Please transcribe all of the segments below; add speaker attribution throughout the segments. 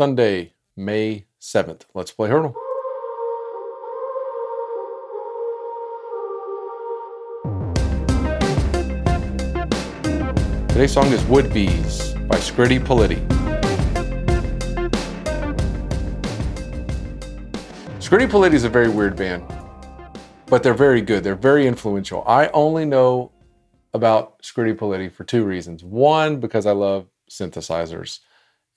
Speaker 1: Sunday, May 7th. Let's play Heardle. Today's song is Wood Beez by Scritti Politti. Scritti Politti is a very weird band, but they're very good. They're very influential. I only know about Scritti Politti for two reasons. One, because I love synthesizers.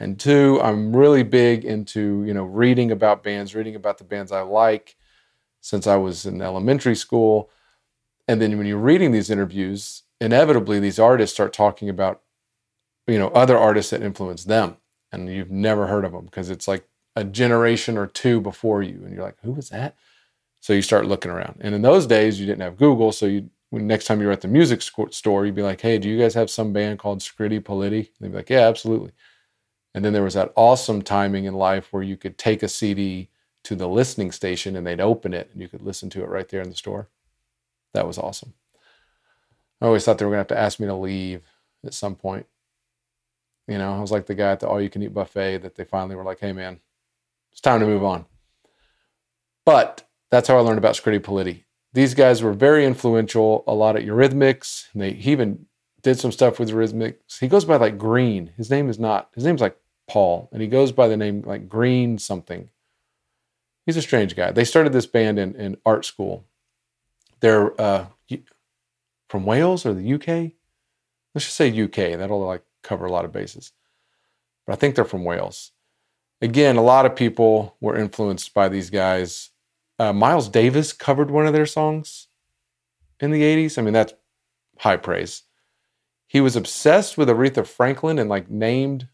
Speaker 1: And two, I'm really big into, you know, reading about bands, reading about the bands I like since I was in elementary school. And then when you're reading these interviews, inevitably these artists start talking about, you know, other artists that influence them. And you've never heard of them because it's like a generation or two before you. And you're like, who was that? So you start looking around. And in those days, you didn't have Google. So you when next time you're at the music store, you'd be like, "Hey, do you guys have some band called Scritti Politti?" And they'd be like, "Yeah, absolutely." And then there was that awesome timing in life where you could take a CD to the listening station and they'd open it and you could listen to it right there in the store. That was awesome. I always thought they were going to have to ask me to leave at some point. You know, I was like the guy at the all you can eat buffet that they finally were like, hey, man, it's time to move on. But that's how I learned about Scritti Politti these guys were very influential a lot at Eurythmics. And they, he even did some stuff with Eurythmics. He goes by like Green. His name is not, his name's like Paul, and he goes by the name like Green something. He's a strange guy. They started this band in, in art school. They're uh, from Wales or the UK. Let's just say UK. That'll like cover a lot of bases. But I think they're from Wales. Again, a lot of people were influenced by these guys uh, Miles Davis covered one of their songs in the 80s. I mean, that's high praise. He was obsessed with Aretha Franklin and like named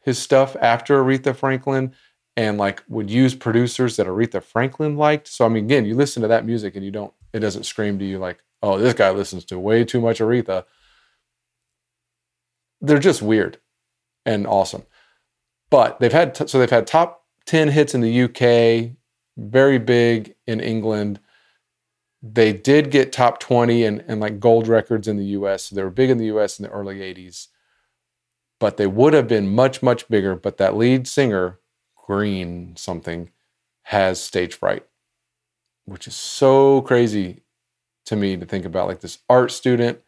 Speaker 1: his stuff after Aretha Franklin and like would use producers that Aretha Franklin liked. So I mean, again, you listen to that music and you don't, it doesn't scream to you like, oh, this guy listens to way too much Aretha. They're just weird and awesome. But they've had, t- so they've had top 10 hits in the UK, very big in England. They did get top 20 and, and like gold records in the US. So they were big in the US in the early 80s. But they would have been much, much bigger. But that lead singer, Green something, has stage fright, which is so crazy to me to think about. Like this art student,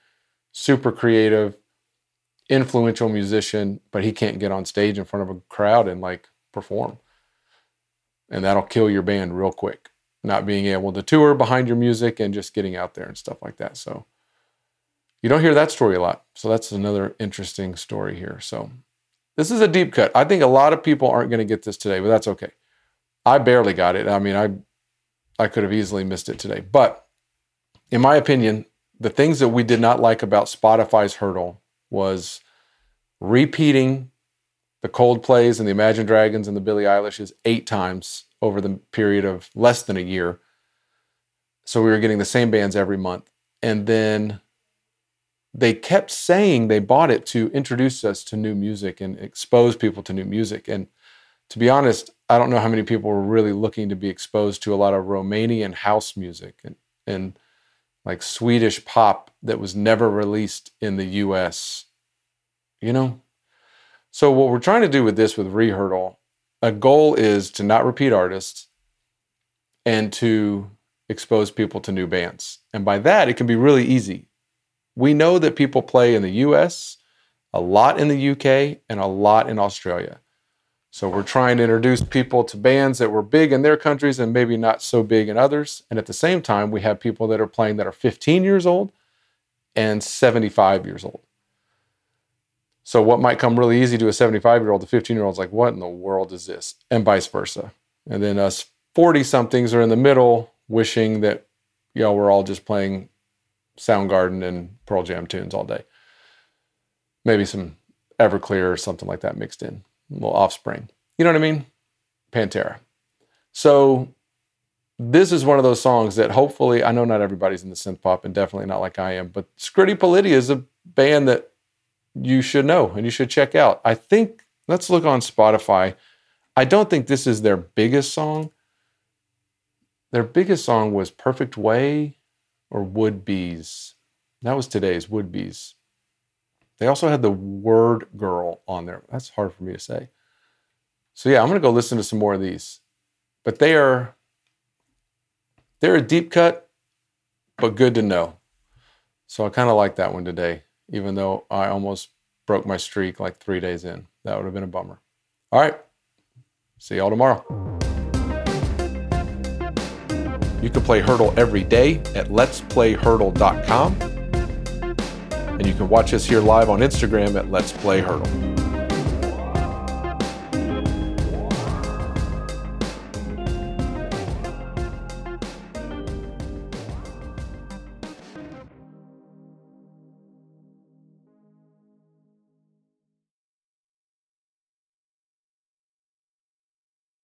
Speaker 1: super creative, influential musician, but he can't get on stage in front of a crowd and like perform and that'll kill your band real quick. Not being able to tour behind your music and just getting out there and stuff like that. So you don't hear that story a lot. So that's another interesting story here. So this is a deep cut. I think a lot of people aren't going to get this today, but that's okay. I barely got it. I mean, I I could have easily missed it today. But in my opinion, the things that we did not like about Spotify's Heardle was repeating the Coldplays and the Imagine Dragons and the Billie Eilishes eight times over the period of less than a year. So we were getting the same bands every month. And then they kept saying they bought it to introduce us to new music and expose people to new music. And to be honest, I don't know how many people were really looking to be exposed to a lot of Romanian house music and, and like Swedish pop that was never released in the US. You know, so what we're trying to do with this with reHeardle, a goal is to not repeat artists and to expose people to new bands. And by that, it can be really easy. We know that people play in the US, a lot in the UK, and a lot in Australia. So we're trying to introduce people to bands that were big in their countries and maybe not so big in others. And at the same time, we have people that are playing that are 15 years old and 75 years old. So what might come really easy to a 75 year old, the 15 year old's like, what in the world is this? And vice versa. And then us 40 somethings are in the middle, wishing that, you know, we're all just playing Soundgarden and Pearl Jam tunes all day. Maybe some Everclear or something like that mixed in, a little offspring. You know what I mean? Pantera. So this is one of those songs that hopefully, I know not everybody's in the synth pop and definitely not like I am, but Scritti Politti is a band that you should know and you should check out. I think, let's look on Spotify. I don't think this is their biggest song. Their biggest song was Perfect Way or Wood Beez. That was today's Wood Beez. They also had the Word Girl on there. That's hard for me to say. So yeah, I'm gonna go listen to some more of these. But they are they're a deep cut, but good to know. So I kind of like that one today, even though I almost broke my streak like three days in. That would have been a bummer. All right. See y'all tomorrow. You can play Heardle every day at letsplayheardle.com. And you can watch us here live on Instagram at Let's Play Heardle.